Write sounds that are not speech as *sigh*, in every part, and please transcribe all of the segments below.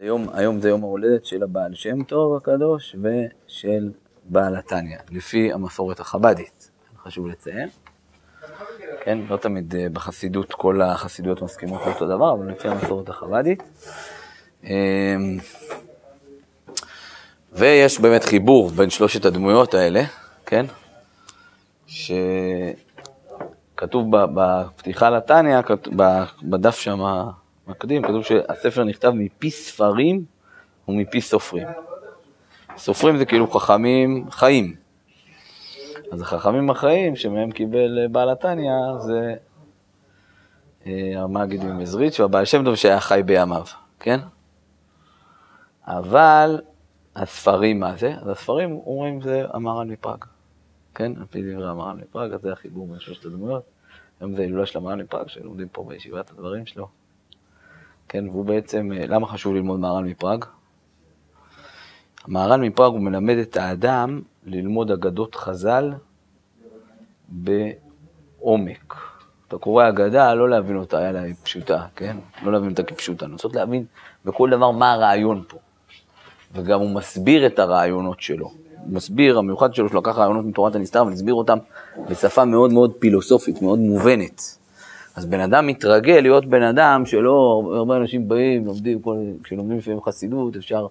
היום, היום זה יום ההולדת של הבעל שם טוב הקדוש ושל בעל התניא, לפי המסורת החבדית, חשוב לציין. כן, לא תמיד אה, בחסידות כל החסידויות מסכימות לאותו דבר, אבל לפי המסורת החבדית. אמ, ויש באמת חיבור בין שלושת הדמויות האלה, כן? שכתוב בפתיחה לתניא, בדף שם מקדים, כתוב שהספר נכתב מפי ספרים ומפי סופרים. סופרים זה כאילו חכמים חיים. אז החכמים החיים שמהם קיבל בעל התניא זה אה, המגיד ממזריץ' והבעל שם טוב שהיה חי בימיו, כן? אבל הספרים, מה זה? אז הספרים אומרים זה המהר"ל מפראג, כן? על פי דברי המהר"ל מפראג, זה החיבור בין שלושת הדמויות. היום זה הילולה של המהר"ל מפראג, שלומדים פה בישיבת הדברים שלו. כן, והוא בעצם, אה, למה חשוב ללמוד מהר"ל מפראג? המהר"ל מפראג הוא מלמד את האדם ללמוד אגדות חז"ל בעומק. אתה קורא אגדה, לא להבין אותה, אלא היא פשוטה, כן? לא להבין אותה כפשוטה, לנסות להבין בכל דבר מה הרעיון פה. וגם הוא מסביר את הרעיונות שלו. הוא מסביר, המיוחד שלו, שהוא לקח רעיונות מתורת הנסתר והסביר אותם בשפה מאוד מאוד פילוסופית, מאוד מובנת. אז בן אדם מתרגל להיות בן אדם שלא, הרבה אנשים באים, לומדים, כשלומדים לפעמים חסידות, אפשר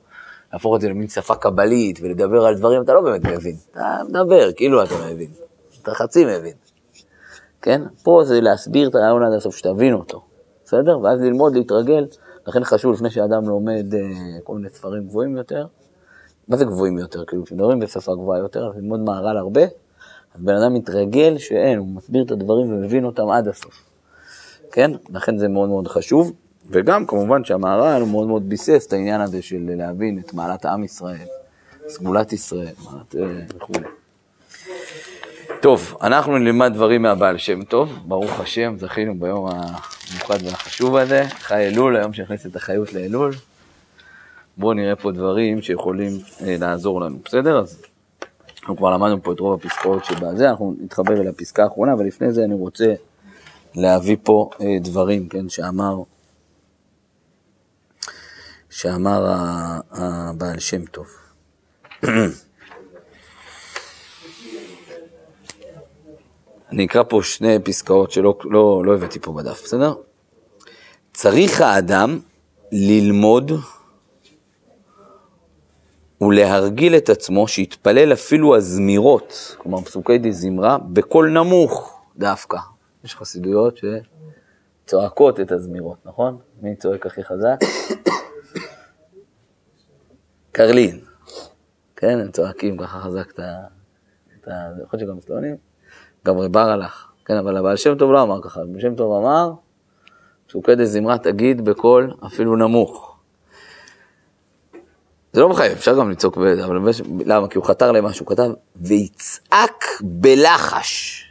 להפוך את זה למין שפה קבלית ולדבר על דברים, אתה לא באמת מבין. אתה מדבר, כאילו אתה מבין. אתה חצי מבין. כן? פה זה להסביר את הרעיון עד הסוף, שתבין אותו. בסדר? ואז ללמוד, להתרגל. לכן חשוב לפני שאדם לומד אה, כל מיני ספרים גבוהים יותר. מה זה גבוהים יותר? כאילו, כשמדברים בשפה גבוהה יותר, אז ללמוד מהר"ל הרבה, אז בן אדם מתרגל שאין, הוא מסביר את הדברים ומבין אותם עד הסוף. כן? לכן זה מאוד מאוד חשוב. וגם כמובן שהמהר"ל מאוד מאוד ביסס את העניין הזה של להבין את מעלת עם ישראל, סגולת ישראל, מעלת אה, וכו'. טוב, אנחנו נלמד דברים מהבעל שם טוב, ברוך השם, זכינו ביום המיוחד והחשוב הזה, חי אלול, היום שנכנס את החיות לאלול. בואו נראה פה דברים שיכולים אה, לעזור לנו, בסדר? אז אנחנו כבר למדנו פה את רוב הפסקאות שבזה, אנחנו נתחבר אל הפסקה האחרונה, אבל לפני זה אני רוצה להביא פה אה, דברים, כן, שאמר, שאמר הבעל שם טוב. *clears throat* אני אקרא פה שני פסקאות שלא לא, לא הבאתי פה בדף, בסדר? צריך האדם ללמוד ולהרגיל את עצמו שיתפלל אפילו הזמירות, כלומר פסוקי די זמרה, בקול נמוך דווקא. יש חסידויות שצועקות את הזמירות, נכון? מי צועק הכי חזק? *coughs* קרלין. כן, הם צועקים ככה חזק את ה... יכול להיות שגם סלונים. גם רבר הלך, כן, אבל הבעל שם טוב לא אמר ככה, הבעל שם טוב אמר, פסוקי דה זמרה תגיד בקול אפילו נמוך. זה לא מחייב, אפשר גם לצעוק, אבל למה? כי הוא חתר למשהו, הוא כתב, ויצעק בלחש.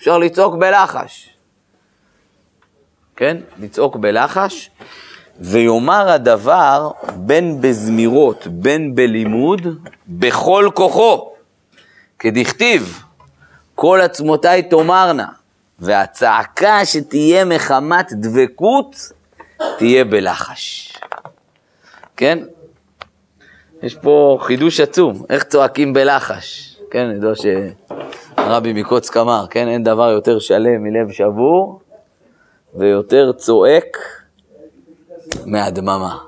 אפשר לצעוק בלחש. כן? לצעוק בלחש, ויאמר הדבר בין בזמירות, בין בלימוד, בכל כוחו. כדכתיב, כל עצמותיי תאמרנה, והצעקה שתהיה מחמת דבקות, תהיה בלחש. כן? יש פה חידוש עצום, איך צועקים בלחש. כן, אני יודע שהרבי מקוצק אמר, כן, אין דבר יותר שלם מלב שבור, ויותר צועק מהדממה.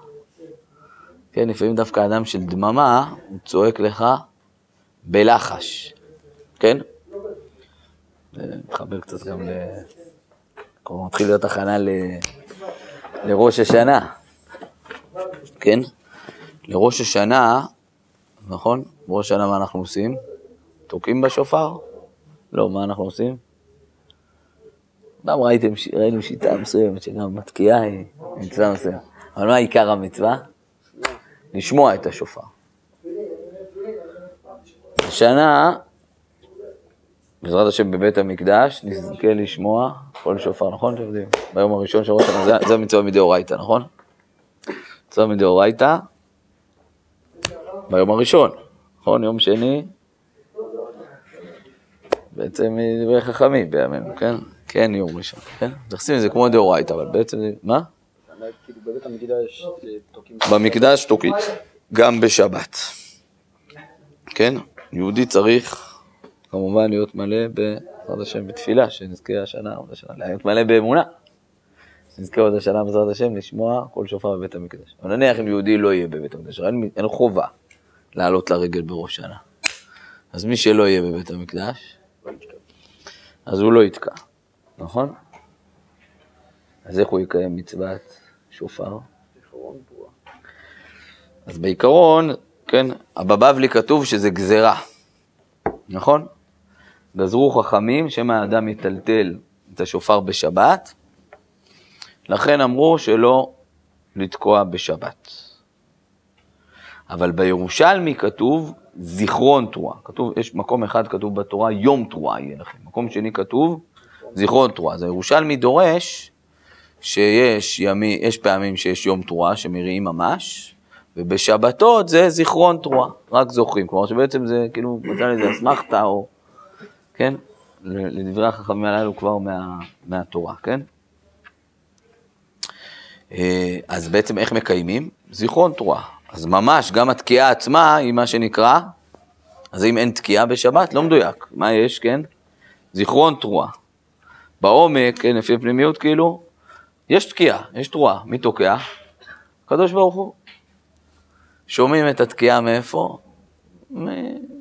כן, לפעמים דווקא אדם של דממה, הוא צועק לך בלחש, כן? מתחבר קצת גם ל... כבר מתחיל להיות הכנה ל... לראש השנה, כן? לראש השנה, נכון? בראש השנה מה אנחנו עושים? תוקעים בשופר? לא, מה אנחנו עושים? גם ראיתם, ראינו שיטה מסוימת שגם מתקיעה היא מצווה מסוימת. אבל מה עיקר המצווה? לשמוע את השופר. השנה בעזרת השם בבית המקדש, נזכה לשמוע כל שופר, נכון? אתם יודעים, ביום הראשון של ראש השנה, זה המצווה מדאורייתא, נכון? מצווה מדאורייתא, ביום הראשון, נכון? יום שני, בעצם דברי חכמים בימינו, כן? כן, יום ראשון, כן? מתייחסים לזה כמו דאורייתא, אבל בעצם, מה? אה, תוקעים... במקדש תוקית, גם בשבת. כן? יהודי צריך כמובן להיות מלא בעזרת השם בתפילה, שנזכה השנה עוד השנה, להיות מלא באמונה. שנזכה עוד השנה בעזרת השם לשמוע כל שופר בבית המקדש. אבל נניח אם יהודי לא יהיה בבית המקדש, אין חובה לעלות לרגל בראש שנה. אז מי שלא יהיה בבית המקדש, אז הוא לא יתקע, נכון? אז איך הוא יקיים מצוות שופר? אז בעיקרון, כן, בבבלי כתוב שזה גזרה, נכון? גזרו חכמים שמא האדם יטלטל את השופר בשבת, לכן אמרו שלא לתקוע בשבת. אבל בירושלמי כתוב זיכרון תרועה. כתוב, יש מקום אחד כתוב בתורה, יום תרועה יהיה לכם. מקום שני כתוב זיכרון תרועה. אז הירושלמי דורש שיש ימי, יש פעמים שיש יום תרועה שמריעים ממש, ובשבתות זה זיכרון תרועה, רק זוכרים. כלומר שבעצם זה כאילו, מצא לזה אסמכתה או, כן? לדברי החכמים הללו כבר מה, מהתורה, כן? אה, אז בעצם איך מקיימים? זיכרון תרועה. אז ממש, גם התקיעה עצמה היא מה שנקרא, אז אם אין תקיעה בשבת, לא מדויק. מה יש, כן? זיכרון תרועה. בעומק, כן, לפי הפנימיות, כאילו, יש תקיעה, יש תרועה. מי תוקע? הקדוש ברוך הוא. שומעים את התקיעה מאיפה?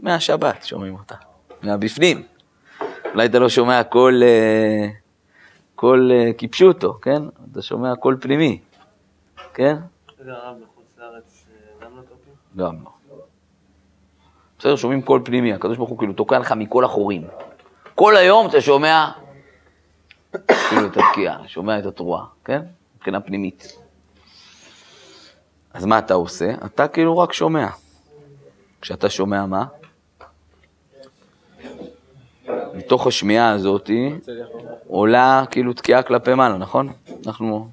מהשבת שומעים אותה, מהבפנים. אולי אתה לא שומע קול, אה, קול אה, כפשוטו, כן? אתה שומע קול פנימי, כן? לארץ אה, גם לא. בסדר, שומעים קול פנימי, הקדוש ברוך הוא כאילו תוקע לך מכל החורים. כל היום אתה שומע כאילו את התקיעה, שומע את התרועה, כן? מבחינה פנימית. אז מה אתה עושה? אתה כאילו רק שומע. כשאתה שומע מה? מתוך השמיעה הזאת עולה כאילו תקיעה כלפי מעלה, נכון? אנחנו,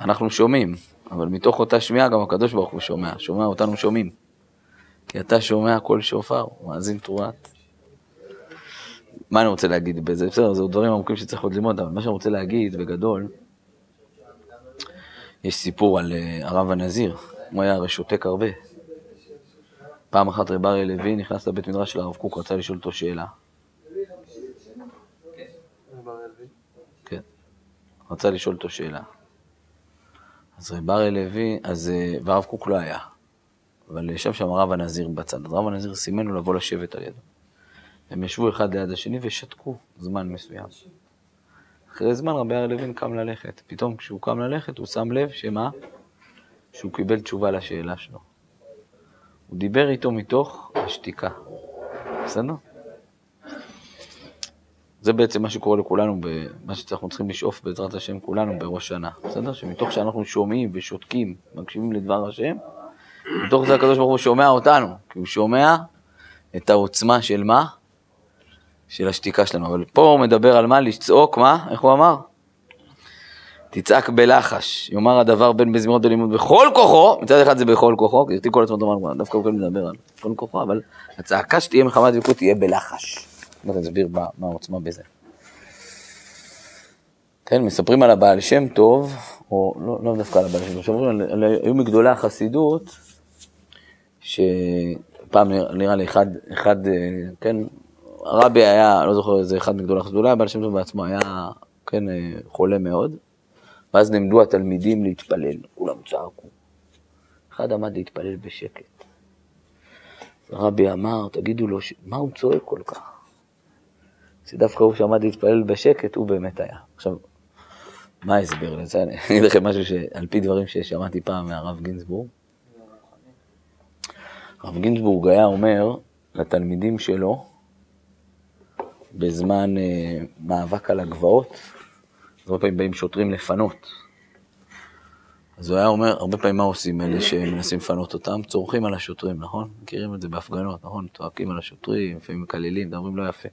אנחנו שומעים, אבל מתוך אותה שמיעה גם הקדוש ברוך הוא שומע, שומע אותנו שומעים. כי אתה שומע קול שופר, מאזין תרועת. מה אני רוצה להגיד בזה? בסדר, זה דברים עמוקים שצריך עוד ללמוד, אבל מה שאני רוצה להגיד בגדול, יש סיפור על uh, הרב הנזיר, הוא היה הרי שותק הרבה. פעם אחת רב אריה לוי נכנס לבית מדרש של הרב קוק, רצה לשאול אותו שאלה. כן, רצה לשאול אותו שאלה. אז רב אריה לוי, אז, אה, והרב קוק לא היה, אבל ישב שם הרב הנזיר בצד, אז הרב הנזיר סימן לו לבוא לשבת על ידו. הם ישבו אחד ליד השני ושתקו זמן מסוים. אחרי זמן רבי אריה לוין קם ללכת. פתאום כשהוא קם ללכת הוא שם לב שמה? שהוא קיבל תשובה לשאלה שלו. הוא דיבר איתו מתוך השתיקה. בסדר? זה בעצם מה שקורה לכולנו, מה שאנחנו צריכים לשאוף בעזרת השם כולנו בראש שנה. בסדר? שמתוך שאנחנו שומעים ושותקים, מקשיבים לדבר השם, מתוך זה הקדוש ברוך הוא שומע אותנו, כי הוא שומע את העוצמה של מה? של השתיקה שלנו. אבל פה הוא מדבר על מה? לצעוק, מה? איך הוא אמר? תצעק בלחש, יאמר הדבר בין בזמירות בלימוד בכל כוחו, מצד אחד זה בכל כוחו, כי כל דבר, דווקא הוא כן מדבר על כל כוחו, אבל הצעקה שתהיה מחמת דבקות תהיה בלחש. אני אסביר מה העוצמה בזה. כן, מספרים על הבעל שם טוב, או לא, לא דווקא על הבעל שם טוב, שאומרים, היו מגדולי החסידות, שפעם נראה לי אחד, אחד, אה, כן, הרבי היה, לא זוכר איזה אחד מגדולי החסידות, אולי הבעל שם טוב בעצמו היה, כן, אה, חולה מאוד, ואז נעמדו התלמידים להתפלל, כולם צעקו. אחד עמד להתפלל בשקט. הרבי אמר, תגידו לו, מה הוא צועק כל כך? שדווקא הוא שעמד להתפלל בשקט, הוא באמת היה. עכשיו, מה ההסבר לזה? אני אגיד לכם משהו שעל פי דברים ששמעתי פעם מהרב גינזבורג. הרב גינזבורג היה אומר לתלמידים שלו, בזמן אה, מאבק על הגבעות, אז הרבה פעמים באים שוטרים לפנות. אז הוא היה אומר, הרבה פעמים מה עושים אלה שמנסים לפנות אותם? צורכים על השוטרים, נכון? מכירים את זה בהפגנות, נכון? צועקים על השוטרים, לפעמים מקללים, מדברים לא יפה.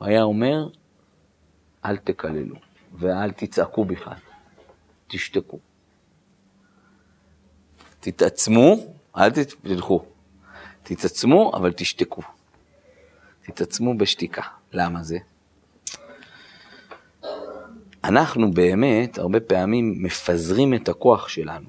הוא היה אומר, אל תקללו, ואל תצעקו בכלל, תשתקו. תתעצמו, אל תלכו. תתעצמו, אבל תשתקו. תתעצמו בשתיקה. למה זה? אנחנו באמת, הרבה פעמים, מפזרים את הכוח שלנו.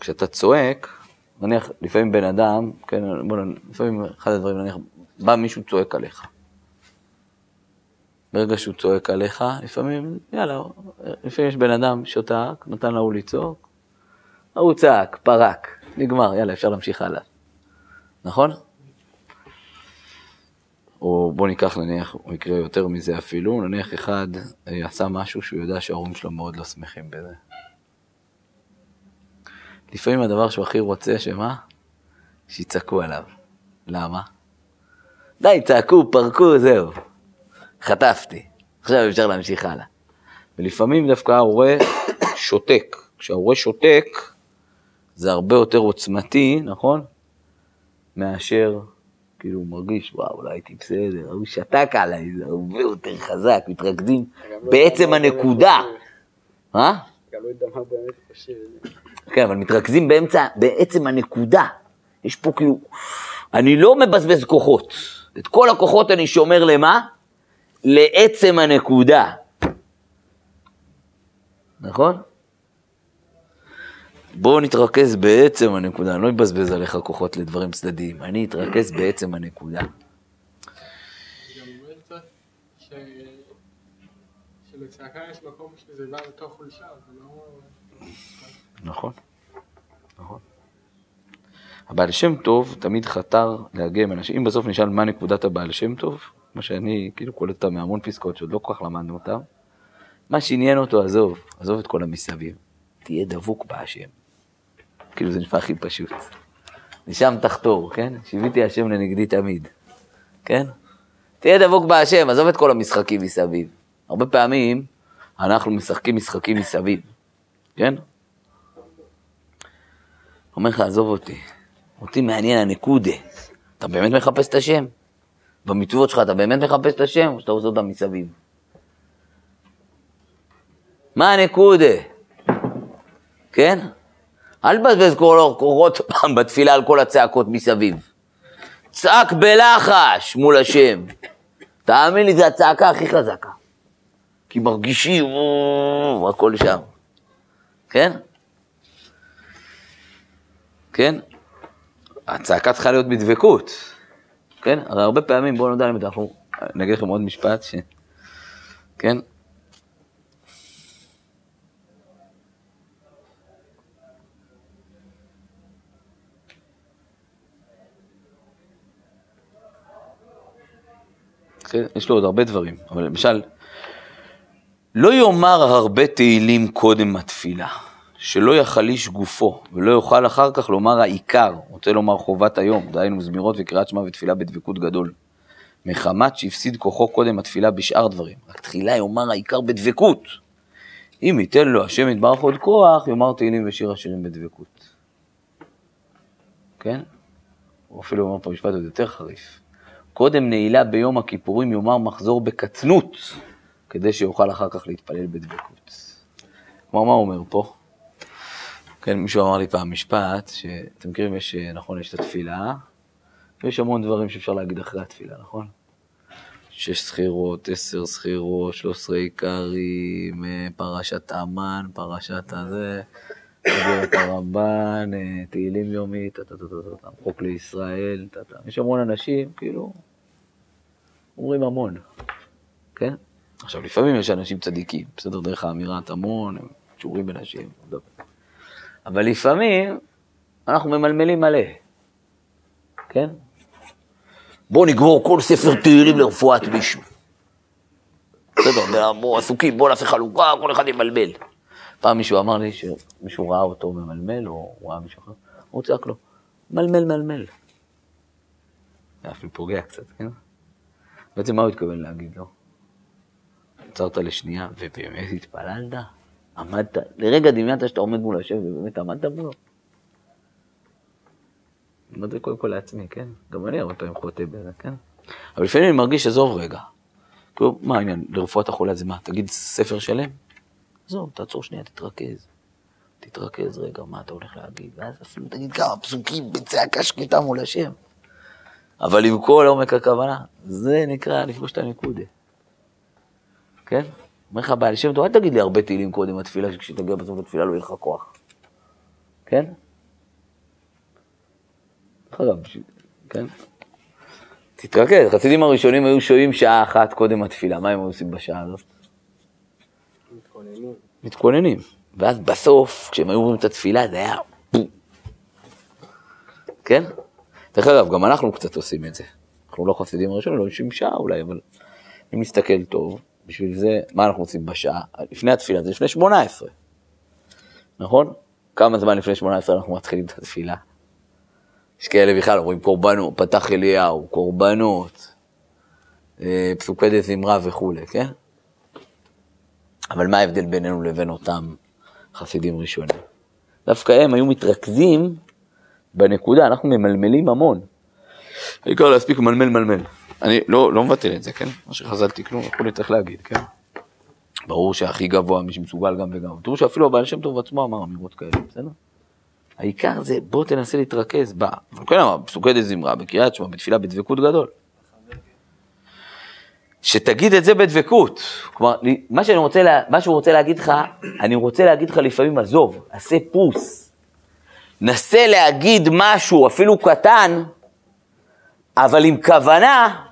כשאתה צועק, נניח, לפעמים בן אדם, כן, בוא. לפעמים אחד הדברים, נניח, בא מישהו צועק עליך. ברגע שהוא צועק עליך, לפעמים, יאללה, לפעמים יש בן אדם שותק, נתן להוא לצעוק, ההוא צעק, פרק, נגמר, יאללה, אפשר להמשיך הלאה. נכון? או בוא ניקח נניח מקרה יותר מזה אפילו, נניח אחד אה, עשה משהו שהוא יודע שההורים שלו מאוד לא שמחים בזה. לפעמים הדבר שהוא הכי רוצה, שמה? שיצעקו עליו. למה? די, צעקו, פרקו, זהו. חטפתי. עכשיו אפשר להמשיך הלאה. ולפעמים דווקא ההורה *coughs* שותק. כשההורה שותק, זה הרבה יותר עוצמתי, נכון? מאשר, כאילו, הוא מרגיש, וואו, אולי הייתי בסדר, הוא שתק עליי, זה הרבה יותר חזק, מתרכזים בעצם הנקודה. מה? גם לא יודע מה באמת חושב. כן, אבל מתרכזים באמצע, בעצם הנקודה. יש פה כאילו, אני לא מבזבז כוחות. את כל הכוחות אני שומר למה? לעצם הנקודה. נכון? בואו נתרכז בעצם הנקודה, אני לא אבזבז עליך כוחות לדברים צדדיים, אני אתרכז בעצם הנקודה. גם אומר קצת ש- לא... נכון, נכון. הבעל שם טוב תמיד חתר עם אנשים, אם בסוף נשאל מה נקודת הבעל שם טוב, מה שאני כאילו קולט אותה מהמון פסקאות שעוד לא כל כך למדנו אותן, מה שעניין אותו, עזוב, עזוב את כל המסביב, תהיה דבוק בהשם. כאילו זה נשמע הכי פשוט. משם תחתור, כן? שיוויתי השם לנגדי תמיד, כן? תהיה דבוק בהשם, עזוב את כל המשחקים מסביב. הרבה פעמים אנחנו משחקים משחקים מסביב, כן? אומר לך, עזוב אותי, אותי מעניין הנקודה. אתה באמת מחפש את השם? במצוות שלך אתה באמת מחפש את השם, או שאתה עושה אותם מסביב? מה הנקודה? כן? אל תבזבז כל הכוחות בתפילה על כל הצעקות מסביב. צעק בלחש מול השם. תאמין לי, זו הצעקה הכי חזקה. כי מרגישים, הכל שם. כן? כן? הצעקה צריכה להיות בדבקות, כן? הרי הרבה פעמים, בואו נדע האמת, אנחנו, אני אגיד לכם עוד משפט, ש... כן? כן? יש לו עוד הרבה דברים, אבל למשל, לא יאמר הרבה תהילים קודם התפילה. שלא יחליש גופו, ולא יוכל אחר כך לומר העיקר, רוצה לומר חובת היום, דהיינו זמירות וקריאת שמע ותפילה בדבקות גדול. מחמת שהפסיד כוחו קודם התפילה בשאר דברים, רק תחילה יאמר העיקר בדבקות. אם ייתן לו השם יתברך עוד כוח, יאמר תהילים ושיר השירים בדבקות. כן? הוא אפילו אומר פה משפט עוד יותר חריף. קודם נעילה ביום הכיפורים יאמר מחזור בקטנות, כדי שיוכל אחר כך להתפלל בדבקות. כלומר, מה הוא אומר פה? כן, מישהו אמר לי פעם משפט, שאתם מכירים, יש, נכון, יש את התפילה, ויש המון דברים שאפשר להגיד אחרי התפילה, נכון? שש סחירות, עשר סחירות, שלוש עשרה עיקרים, אה, פרשת המן, פרשת הזה, אגרת הרמב"ן, אה, תהילים טה-טה-טה-טה, חוק לישראל. יש המון אנשים, כאילו, אומרים המון, כן? עכשיו, לפעמים יש אנשים צדיקים, בסדר, דרך האמירת המון, הם קשורים בנשים, לא. אבל לפעמים אנחנו ממלמלים מלא, כן? בואו נגמור כל ספר תהילים לרפואת מישהו. בסדר, בואו עסוקים, בואו נעשה חלוקה, כל אחד ימלמל. פעם מישהו אמר לי שמישהו ראה אותו ממלמל, או ראה מישהו אחר, הוא צעק לו, מלמל מלמל. זה אפילו פוגע קצת, כן? בעצם מה הוא התכוון להגיד לו? עצרת לשנייה, ובאמת התפללת? עמדת, לרגע דמיינת שאתה עומד מול השם ובאמת עמדת מולו. אומר את זה קודם כל לעצמי, כן? גם אני הרבה פעמים חוטא בזה, כן? אבל לפעמים אני מרגיש, עזוב רגע. כאילו, מה העניין, לרפואת החולה זה מה, תגיד ספר שלם? עזוב, תעצור שנייה, תתרכז. תתרכז רגע, מה אתה הולך להגיד? ואז אפילו תגיד כמה פסוקים בצעקה שקטה מול השם. אבל עם כל עומק הכוונה, זה נקרא לפגוש את הנקודה. כן? אומר לך בעל שם טוב, אל תגיד לי הרבה תהילים קודם התפילה, שכשתגיע בסוף התפילה לא יהיה לך כוח. כן? דרך אגב, כן? תתרכז, החסידים הראשונים היו שוהים שעה אחת קודם התפילה, מה הם עושים בשעה הזאת? מתכוננים. מתכוננים. ואז בסוף, כשהם היו אומרים את התפילה, זה היה בום. כן? דרך אגב, גם אנחנו קצת עושים את זה. אנחנו לא חסידים הראשונים, לא יושבים שעה אולי, אבל אם נסתכל טוב, בשביל זה, מה אנחנו עושים בשעה? לפני התפילה, זה לפני 18. נכון? כמה זמן לפני 18 אנחנו מתחילים את התפילה? יש כאלה בכלל אומרים קורבנות, פתח אליהו, קורבנות, אה, פסוקי דה זמרה וכולי, כן? אבל מה ההבדל בינינו לבין אותם חסידים ראשונים? דווקא הם היו מתרכזים בנקודה, אנחנו ממלמלים המון. העיקר להספיק מלמל מלמל. אני לא, לא מבטל את זה, כן? מה שחז"ל תקנו, וכולי צריך להגיד, כן? ברור שהכי גבוה, מי שמסוגל גם וגם. תראו שאפילו הבעל שם טוב עצמו אמר אמירות כאלה, בסדר? העיקר זה, בוא תנסה להתרכז. אבל כן אמר, פסוקי דה זמרה, בקריאת שמע, בתפילה בדבקות גדול. שתגיד את זה בדבקות. כלומר, מה, שאני רוצה, לה, מה שהוא רוצה להגיד לך, אני רוצה להגיד לך לפעמים, עזוב, עשה פוס. נסה להגיד משהו, אפילו קטן, אבל עם כוונה,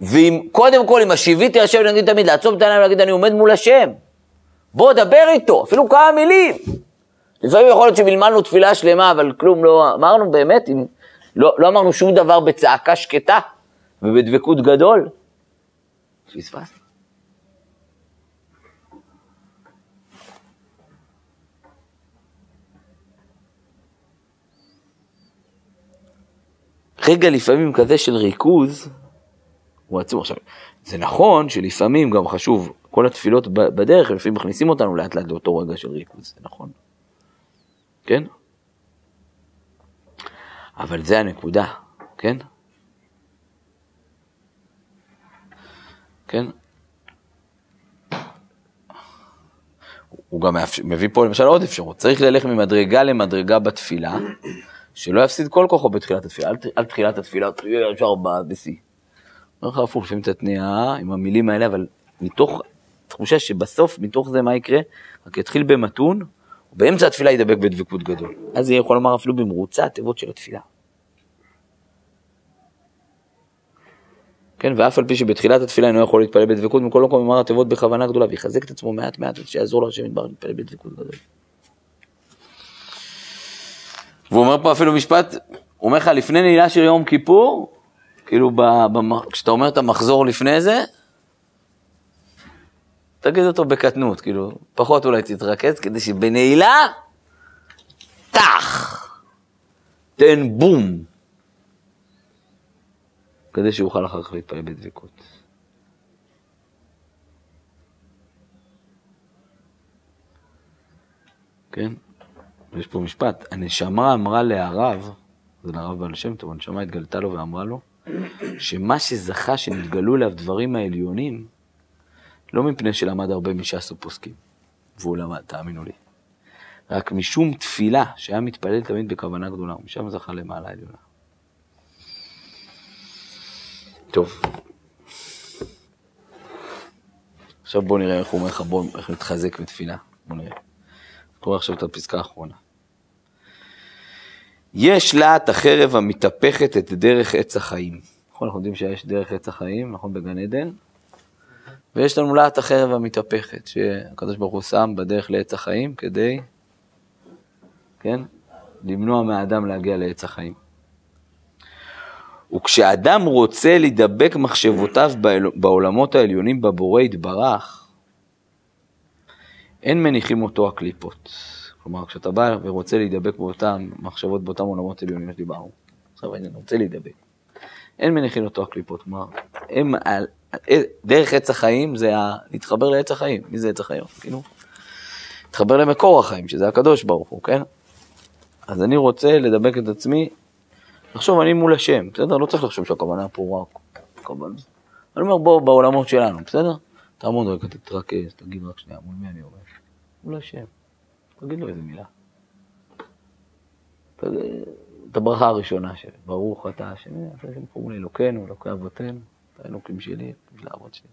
ועם, קודם כל, עם השיביתי השם, נגיד תמיד, לעצום את העיניים ולהגיד, אני עומד מול השם. בוא, דבר איתו, אפילו כמה מילים. לפעמים יכול להיות שמלמלנו תפילה שלמה, אבל כלום לא אמרנו באמת, אם, לא, לא אמרנו שום דבר בצעקה שקטה ובדבקות גדול. פספסנו. רגע לפעמים כזה של ריכוז, הוא עצום. עכשיו, זה נכון שלפעמים גם חשוב, כל התפילות בדרך, לפעמים מכניסים אותנו לאט לאט לאותו רגע של ריכוז, זה נכון. כן? אבל זה הנקודה, כן? כן? הוא גם מביא פה למשל עוד אפשרות, צריך ללכת ממדרגה למדרגה בתפילה, שלא יפסיד כל כוחו בתחילת התפילה, על תחילת התפילה, תהיה ישר בשיא. אומר לך הפוך, לפעמים אתה תניעה עם המילים האלה, אבל מתוך תחושה שבסוף, מתוך זה מה יקרה? רק יתחיל במתון, ובאמצע התפילה ידבק בדבקות גדול. אז יהיה יכול לומר אפילו במרוצה התיבות של התפילה. כן, ואף על פי שבתחילת התפילה אינו יכול להתפלל בדבקות, מכל מקום אמר התיבות בכוונה גדולה, ויחזק את עצמו מעט מעט, שיעזור לו השם יתברך להתפלל בדבקות גדול. והוא אומר פה אפילו משפט, הוא אומר לך לפני נעילה של יום כיפור, כאילו ב, ב, כשאתה אומר את המחזור לפני זה, תגיד אותו בקטנות, כאילו, פחות אולי תתרכז, כדי שבנעילה, טח, תן בום, כדי שיוכל אחר כך להתפלל בדבקות. כן? יש פה משפט, הנשמה אמרה להרב, זה לרב בעל שם טוב, הנשמה התגלתה לו ואמרה לו, שמה שזכה שנתגלו אליו דברים העליונים, לא מפני שלמד הרבה מש"ס ופוסקים, והוא למד, תאמינו לי, רק משום תפילה שהיה מתפלל תמיד בכוונה גדולה, ומשם זכה למעלה עליונה. טוב. עכשיו בואו נראה איך הוא אומר לך, בואו, איך נתחזק בתפילה. בואו נראה. קורא עכשיו את הפסקה האחרונה. יש להט החרב המתהפכת את דרך עץ החיים. נכון, אנחנו יודעים שיש דרך עץ החיים, נכון, בגן עדן? ויש לנו להט החרב המתהפכת, שהקדוש ברוך הוא שם בדרך לעץ החיים כדי, כן, למנוע מהאדם להגיע לעץ החיים. וכשאדם רוצה להידבק מחשבותיו בעולמות העליונים בבורא יתברך, אין מניחים אותו הקליפות. כלומר, כשאתה בא ורוצה להידבק באותן מחשבות, באותם עולמות עליונים שדיברנו, עכשיו אני רוצה להידבק. אין מניחים אותו הקליפות, כלומר, הם, דרך עץ החיים זה ה... להתחבר לעץ החיים. מי זה עץ החיים? כאילו, להתחבר למקור החיים, שזה הקדוש ברוך הוא, כן? אז אני רוצה לדבק את עצמי, לחשוב אני מול השם, בסדר? לא צריך לחשוב שהכוונה פה רק כוונה. אני אומר, בוא, בעולמות שלנו, בסדר? תעמוד רגע, תתרכז, תגיד רק שנייה, מול מי אני עובד? מול השם. תגיד לו איזה מילה. את הברכה הראשונה שלי, ברוך אתה השם, השם קוראים לי אלוקינו, אלוקי אבותינו, אתה אלוקים שלי, בשביל האבות שלי.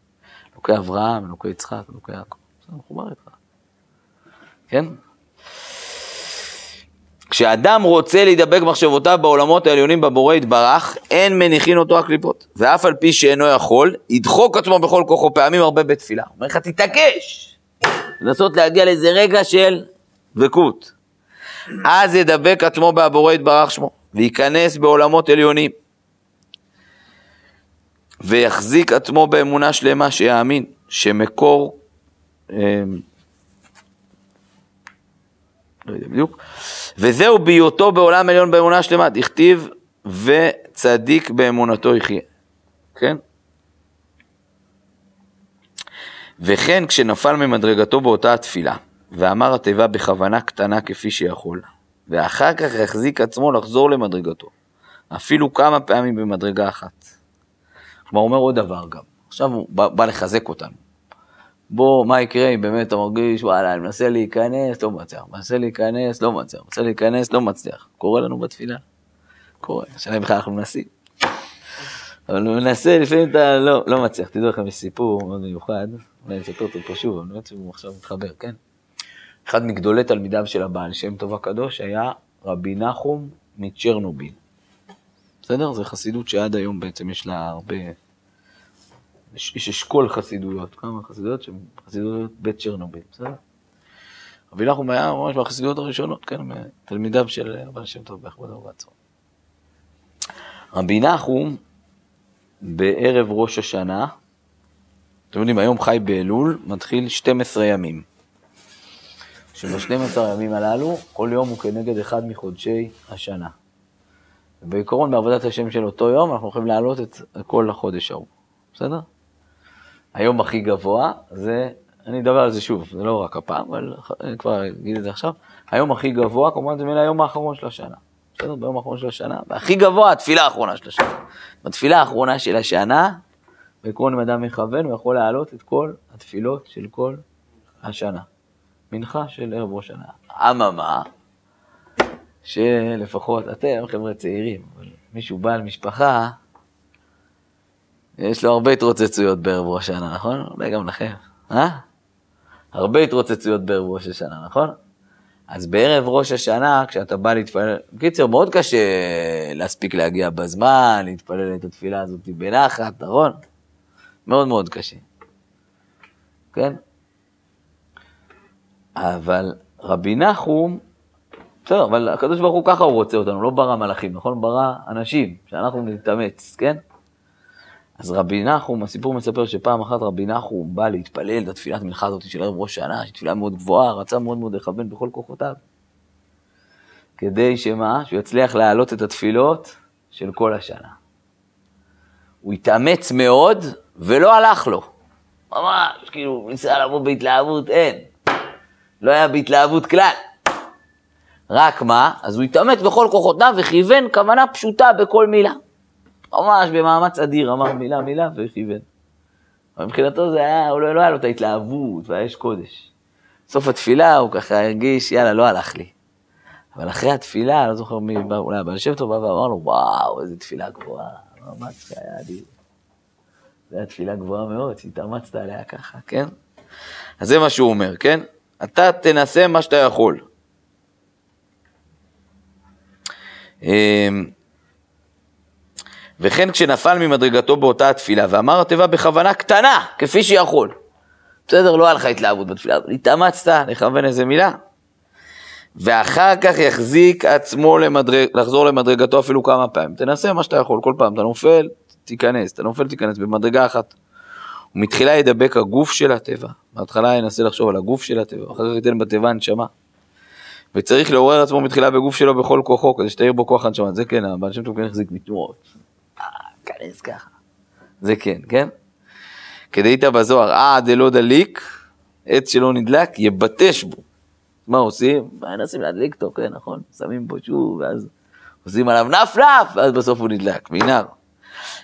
אלוקי אברהם, אלוקי יצחק, אלוקי יעקב. זה מחובר איתך. כן? כשאדם רוצה להידבק מחשבותיו בעולמות העליונים בבורא יתברך, אין מניחין אותו הקליפות. ואף על פי שאינו יכול, ידחוק עצמו בכל כוחו פעמים הרבה בתפילה. אומר לך, תתעקש! לנסות להגיע לאיזה רגע של דבקות. אז ידבק עצמו בהבורא יתברך שמו, וייכנס בעולמות עליונים. ויחזיק עצמו באמונה שלמה שיאמין שמקור, אה, לא יודע בדיוק, וזהו בהיותו בעולם עליון באמונה שלמה, דכתיב וצדיק באמונתו יחיה, כן? וכן כשנפל ממדרגתו באותה התפילה, ואמר התיבה בכוונה קטנה כפי שיכול, ואחר כך יחזיק עצמו לחזור למדרגתו, אפילו כמה פעמים במדרגה אחת. כלומר, הוא אומר עוד דבר גם, עכשיו הוא בא, בא לחזק אותנו. בוא, מה יקרה אם באמת אתה מרגיש, וואלה, אני מנסה להיכנס, לא מצליח, מנסה להיכנס, לא מצליח, מנסה להיכנס, לא מצליח. קורה לנו בתפילה. קורה, השאלה בכלל אנחנו מנסים. אבל מנסה, לפעמים אתה לא, לא מצליח. תדעו לכם, יש סיפור מאוד מיוחד, אולי אני אספר אותו פה שוב, אני לא יודע אם עכשיו מתחבר, כן? אחד מגדולי תלמידיו של הבעל שם טוב הקדוש היה רבי נחום מצ'רנוביל. בסדר? זו חסידות שעד היום בעצם יש לה הרבה... יש, יש אשכול חסידויות, כמה חסידויות שהן חסידויות בית צ'רנוביל, בסדר? רבי נחום היה ממש מהחסידויות הראשונות, כן, תלמידיו של רבי שם טוב בכבודו ובעצמו. רבי נחום, בערב ראש השנה, אתם יודעים, היום חי באלול, מתחיל 12 ימים. שב-12 הימים הללו, כל יום הוא כנגד אחד מחודשי השנה. בעיקרון, בעבודת השם של אותו יום, אנחנו יכולים להעלות את כל החודש ההוא, בסדר? היום הכי גבוה זה, אני אדבר על זה שוב, זה לא רק הפעם, אבל אני כבר אגיד את זה עכשיו. היום הכי גבוה, כמובן, זה מן היום האחרון של השנה. בסדר? ביום האחרון של השנה. והכי גבוה, התפילה האחרונה של השנה. בתפילה האחרונה של השנה, בעקרון אם אדם מכוון, הוא יכול להעלות את כל התפילות של כל השנה. מנחה של ערב ראש השנה. אממה, שלפחות אתם, חבר'ה צעירים, אבל מישהו בעל משפחה, יש לו הרבה התרוצצויות בערב ראש השנה, נכון? אולי גם לכם, אה? הרבה התרוצצויות בערב ראש השנה, נכון? אז בערב ראש השנה, כשאתה בא להתפלל, בקיצור, מאוד קשה להספיק להגיע בזמן, להתפלל את התפילה הזאת בנחת, נכון? מאוד מאוד קשה. כן? אבל רבי נחום, בסדר, אבל הקדוש ברוך הוא ככה הוא רוצה אותנו, לא ברא מלאכים, נכון? ברא אנשים, שאנחנו נתאמץ, כן? אז רבי נחום, הסיפור מספר שפעם אחת רבי נחום בא להתפלל את התפילת מנחה הזאת של ערב ראש השנה, שהיא תפילה מאוד גבוהה, רצה מאוד מאוד לכוון בכל כוחותיו. כדי שמה? שהוא יצליח להעלות את התפילות של כל השנה. הוא התאמץ מאוד ולא הלך לו. ממש, כאילו, ניסה לבוא בהתלהבות, אין. לא היה בהתלהבות כלל. רק מה? אז הוא התאמץ בכל כוחותיו וכיוון כוונה פשוטה בכל מילה. ממש במאמץ אדיר, אמר מילה מילה וכיוון. מבחינתו זה היה, הוא לא, לא היה לו את ההתלהבות והאש קודש. סוף התפילה הוא ככה הרגיש, יאללה, לא הלך לי. אבל אחרי התפילה, לא זוכר מי בא, אולי הבעל שם טוב בא ואמר לו, וואו, איזה תפילה גבוהה, מאמץ שהיה לי. זו הייתה תפילה גבוהה מאוד, שהתאמצת עליה ככה, כן? אז זה מה שהוא אומר, כן? אתה תנסה מה שאתה יכול. אמ, וכן כשנפל ממדרגתו באותה התפילה, ואמר התיבה בכוונה קטנה, כפי שיכול. בסדר, לא היה לך התלהבות בתפילה, אבל התאמצת לכוון איזה מילה. ואחר כך יחזיק עצמו למדרג, לחזור למדרגתו אפילו כמה פעמים. תנסה מה שאתה יכול, כל פעם אתה נופל, תיכנס, אתה נופל, תיכנס במדרגה אחת. ומתחילה ידבק הגוף של הטבע. בהתחלה ינסה לחשוב על הגוף של הטבע, אחר כך ייתן בתיבה הנשמה. וצריך לעורר עצמו מתחילה בגוף שלו בכל כוחו, כדי שתאיר בו כוח הנשמה. זה כן, הבעל שם טוב כן החזיק מתנועות. כנס ככה. זה כן, כן? כדאית בזוהר, אה דלא דליק, עץ שלא נדלק, יבטש בו. מה עושים? מנסים להדליק אותו, כן, נכון? שמים בו שוב, ואז עושים עליו נף, ואז בסוף הוא נדלק, מנהר.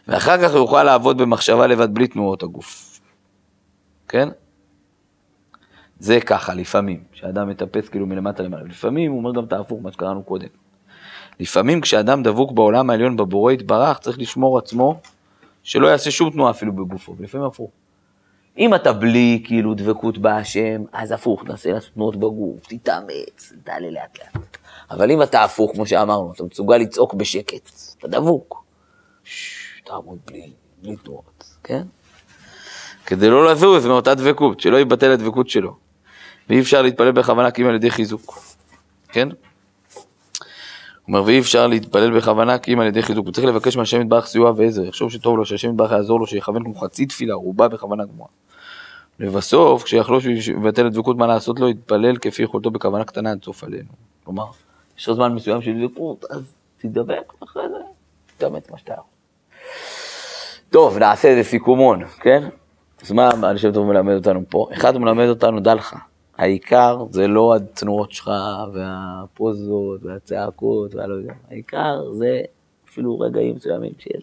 ואחר כך הוא יוכל לעבוד במחשבה לבד בלי תנועות הגוף. כן? זה ככה, לפעמים, כשאדם מטפס כאילו מלמטה למעלה. לפעמים הוא אומר גם את ההפוך, מה שקראנו קודם. לפעמים כשאדם דבוק בעולם העליון בבורא יתברך, צריך לשמור עצמו שלא יעשה שום תנועה אפילו בגופו, ולפעמים הפוך. אם אתה בלי כאילו דבקות בהשם, אז הפוך, תנסה לעשות תנועות בגוף, תתאמץ, תעלה לאט לאט. אבל אם אתה הפוך, כמו שאמרנו, אתה מסוגל לצעוק בשקט, אתה דבוק. ששש, תעמוד בלי, בלי תנועות, כן? כדי לא לזוז מאותה דבקות, שלא יבטל הדבקות שלו. ואי אפשר להתפלל בכוונה כי אם על ידי חיזוק, כן? הוא אומר, ואי אפשר להתפלל בכוונה כי אם על ידי חיזוק. הוא צריך לבקש מהשם יתברך סיוע ועזר, יחשוב שטוב לו, שהשם יתברך יעזור לו, שיכוון כמו חצי תפילה, רובה בכוונה גמורה. לבסוף, כשיחלוש ויבטל את דבקות, מה לעשות לו, יתפלל כפי יכולתו בכוונה קטנה עד סוף עלינו. כלומר, יש לך זמן מסוים של דבקות, אז תדבק אחרי זה, תתאמץ מה שאתה יכול. טוב, נעשה איזה סיכומון, כן? אז מה אני חושב טוב מלמד אותנו פה? אחד, הוא מלמד אותנו, דע לך, העיקר זה לא התנועות שלך והפוזות והצעקות והלא יודע, העיקר זה אפילו רגעים מסוימים של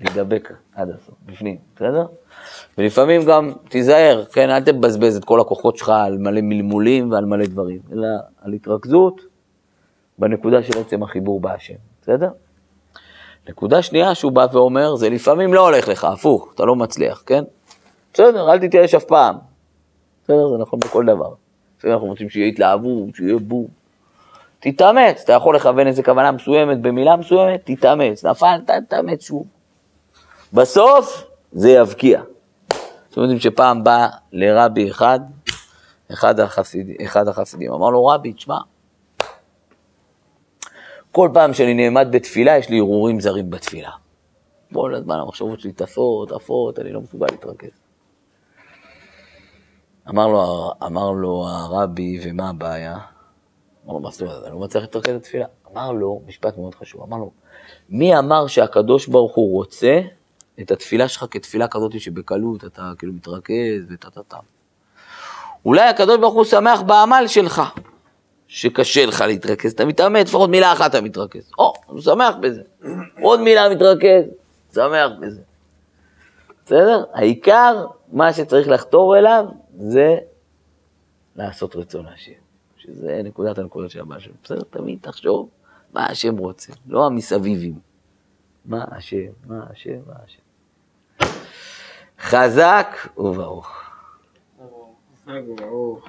להידבק עד הסוף, בפנים, בסדר? ולפעמים גם תיזהר, כן, אל תבזבז את כל הכוחות שלך על מלא מלמולים ועל מלא דברים, אלא על התרכזות בנקודה של עצם החיבור בהשם, בסדר? נקודה שנייה שהוא בא ואומר, זה לפעמים לא הולך לך, הפוך, אתה לא מצליח, כן? בסדר, אל תתייאש אף פעם. בסדר, זה נכון בכל דבר. לפעמים אנחנו רוצים שיהיה התלהבות, שיהיה בום. תתאמץ, אתה יכול לכוון איזה כוונה מסוימת במילה מסוימת, תתאמץ. נפלת, תתאמץ שוב. בסוף זה יבקיע. אתם יודעים שפעם בא לרבי אחד, אחד, החסיד, אחד החסידים, אמר לו, רבי, תשמע, כל פעם שאני נעמד בתפילה, יש לי הרהורים זרים בתפילה. כל הזמן המחשבות שלי טסות, עפות, אני לא מסוגל להתרכז. אמר לו, אמר לו הרבי, ומה הבעיה? אמר לו, מה זאת אומרת, אני לא מצליח להתרכז בתפילה. אמר לו, משפט מאוד חשוב, אמר לו, מי אמר שהקדוש ברוך הוא רוצה את התפילה שלך כתפילה כזאת שבקלות אתה כאילו מתרכז וטה-טה-טה. אולי הקדוש ברוך הוא שמח בעמל שלך, שקשה לך להתרכז, אתה מתאמץ, לפחות מילה אחת אתה מתרכז. או, הוא שמח בזה. עוד מילה מתרכז, שמח בזה. בסדר? העיקר, מה שצריך לחתור אליו, זה לעשות רצון השם. שזה נקודת הנקודות של הבעיה שלו. בסדר? תמיד תחשוב מה השם רוצה, לא המסביבים. מה השם, מה השם, מה השם. חזק וברוך. ברוך.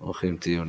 ברוכים תהיו.